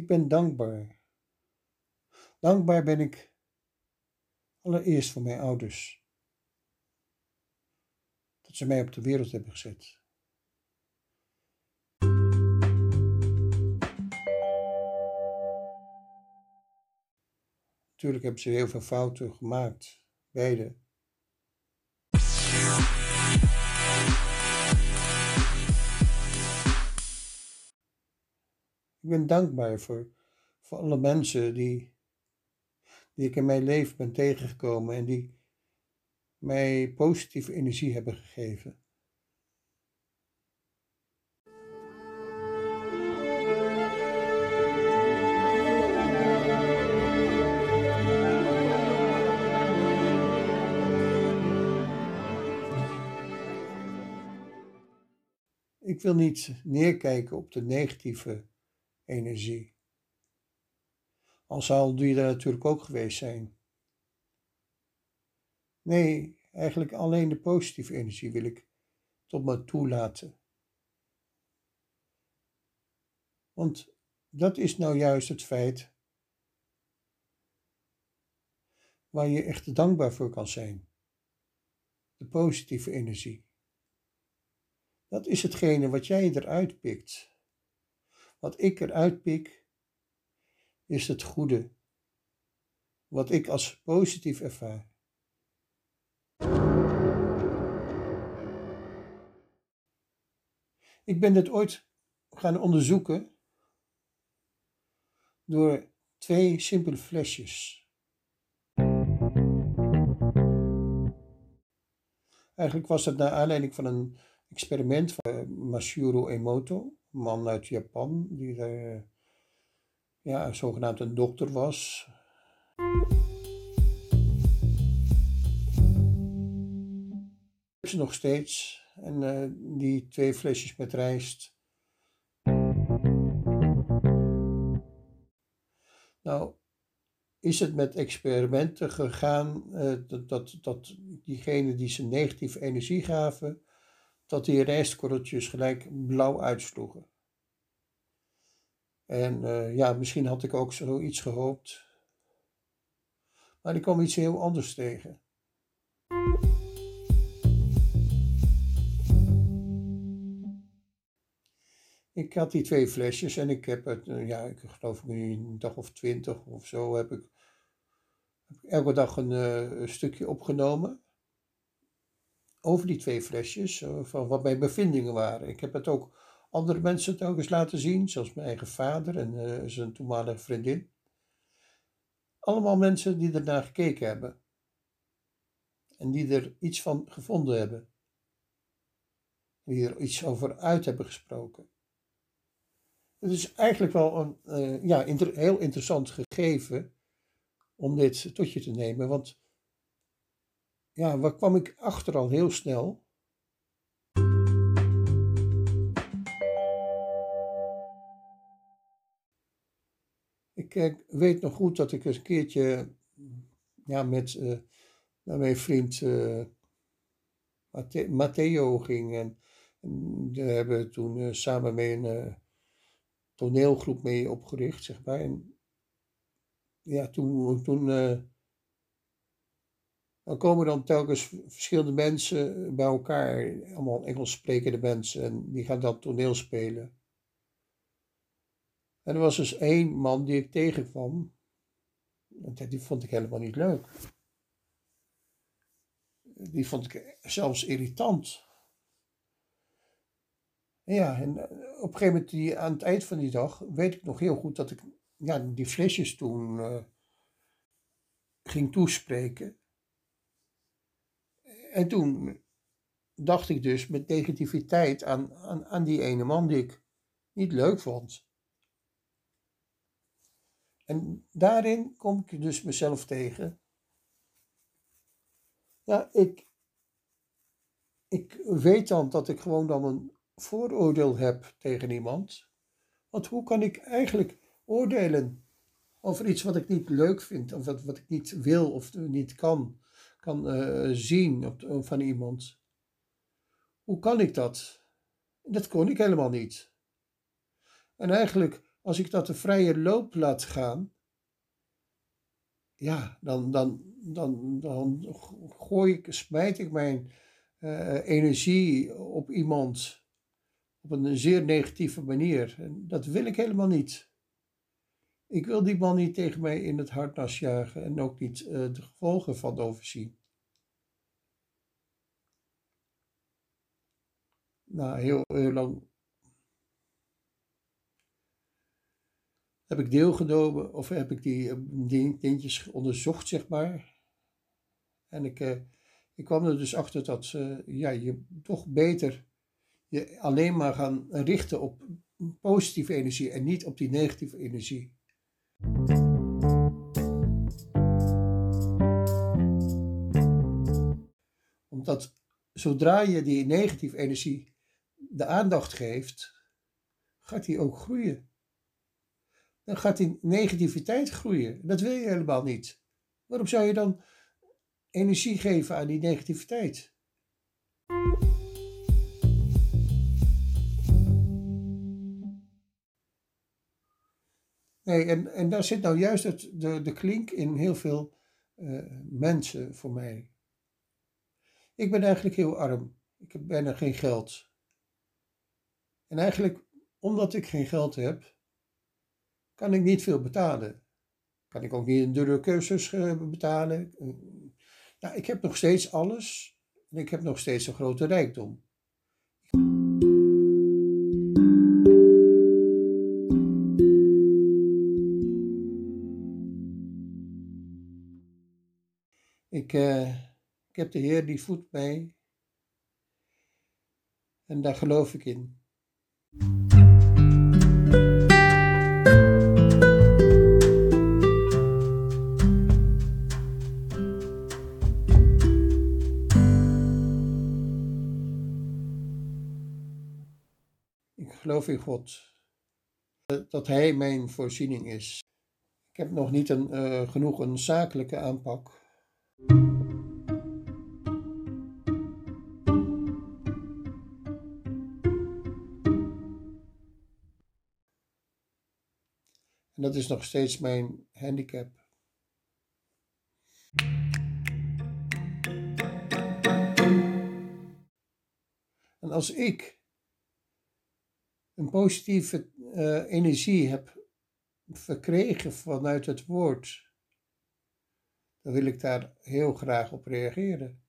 Ik ben dankbaar. Dankbaar ben ik allereerst voor mijn ouders. Dat ze mij op de wereld hebben gezet. Natuurlijk hebben ze heel veel fouten gemaakt, beide. Ben dankbaar voor, voor alle mensen die, die ik in mijn leven ben tegengekomen en die mij positieve energie hebben gegeven. Ik wil niet neerkijken op de negatieve energie. Al zal die er natuurlijk ook geweest zijn. Nee, eigenlijk alleen de positieve energie wil ik tot me toelaten. Want dat is nou juist het feit waar je echt dankbaar voor kan zijn. De positieve energie. Dat is hetgene wat jij eruit pikt. Wat ik eruit pik, is het goede. Wat ik als positief ervaar. Ik ben dit ooit gaan onderzoeken door twee simpele flesjes. Eigenlijk was dat naar aanleiding van een experiment van eh, Masuro Emoto, man uit Japan, die er, ja, zogenaamd een dokter was. Ze nog steeds. En uh, die twee flesjes met rijst. Nou, is het met experimenten gegaan uh, dat, dat, dat diegenen die ze negatieve energie gaven, dat die rijstkorreltjes gelijk blauw uitsloegen. En uh, ja, misschien had ik ook zoiets gehoopt. Maar ik kwam iets heel anders tegen. Ik had die twee flesjes en ik heb het, uh, ja, ik geloof nu een dag of twintig of zo, heb ik, heb ik elke dag een, een stukje opgenomen over die twee flesjes, eh, van wat mijn bevindingen waren. Ik heb het ook andere mensen telkens laten zien, zoals mijn eigen vader en uh, zijn toenmalige vriendin. Allemaal mensen die ernaar gekeken hebben. En die er iets van gevonden hebben. Die er iets over uit hebben gesproken. Het is eigenlijk wel een uh, ja, heel interessant gegeven om dit tot je te nemen, want ja, waar kwam ik achter al heel snel? Ik eh, weet nog goed dat ik eens een keertje ja, met, uh, mijn vriend uh, Matteo ging. En, en we hebben toen uh, samen mee een toneelgroep mee opgericht, zeg maar. En ja, toen, toen dan komen dan telkens verschillende mensen bij elkaar, allemaal Engels sprekende mensen, en die gaan dan toneel spelen. En er was dus één man die ik tegenkwam, en die vond ik helemaal niet leuk. Die vond ik zelfs irritant. Ja, en op een gegeven moment, die, aan het eind van die dag, weet ik nog heel goed dat ik ja, die flesjes toen uh, ging toespreken. En toen dacht ik dus met negativiteit aan, aan, aan die ene man die ik niet leuk vond. En daarin kom ik dus mezelf tegen. Ja, ik, ik weet dan dat ik gewoon dan een vooroordeel heb tegen iemand. Want hoe kan ik eigenlijk oordelen over iets wat ik niet leuk vind, of wat, wat ik niet wil of niet kan? Kan uh, zien op, van iemand. Hoe kan ik dat? Dat kon ik helemaal niet. En eigenlijk als ik dat de vrije loop laat gaan, ja, dan, dan, dan, dan gooi ik, smijt ik mijn uh, energie op iemand op een zeer negatieve manier. En dat wil ik helemaal niet. Ik wil die man niet tegen mij in het harnas jagen en ook niet uh, de gevolgen van overzien. Nou, heel, heel lang heb ik deelgenomen of heb ik die, die dingetjes onderzocht, zeg maar. En ik, ik kwam er dus achter dat ja, je toch beter je alleen maar gaan richten op positieve energie en niet op die negatieve energie. Omdat zodra je die negatieve energie de aandacht geeft, gaat die ook groeien. Dan gaat die negativiteit groeien. Dat wil je helemaal niet. Waarom zou je dan energie geven aan die negativiteit? Nee, en, en daar zit nou juist het, de, de klink in heel veel uh, mensen voor mij. Ik ben eigenlijk heel arm. Ik heb bijna geen geld. En eigenlijk, omdat ik geen geld heb, kan ik niet veel betalen. Kan ik ook niet een dure cursus uh, betalen. Nou, ik heb nog steeds alles. En ik heb nog steeds een grote rijkdom. Ik, uh, ik heb de Heer die voedt mij. En daar geloof ik in. Ik geloof in God. Dat Hij mijn voorziening is. Ik heb nog niet een, uh, genoeg een zakelijke aanpak En dat is nog steeds mijn handicap. En als ik een positieve uh, energie heb verkregen vanuit het woord, dan wil ik daar heel graag op reageren.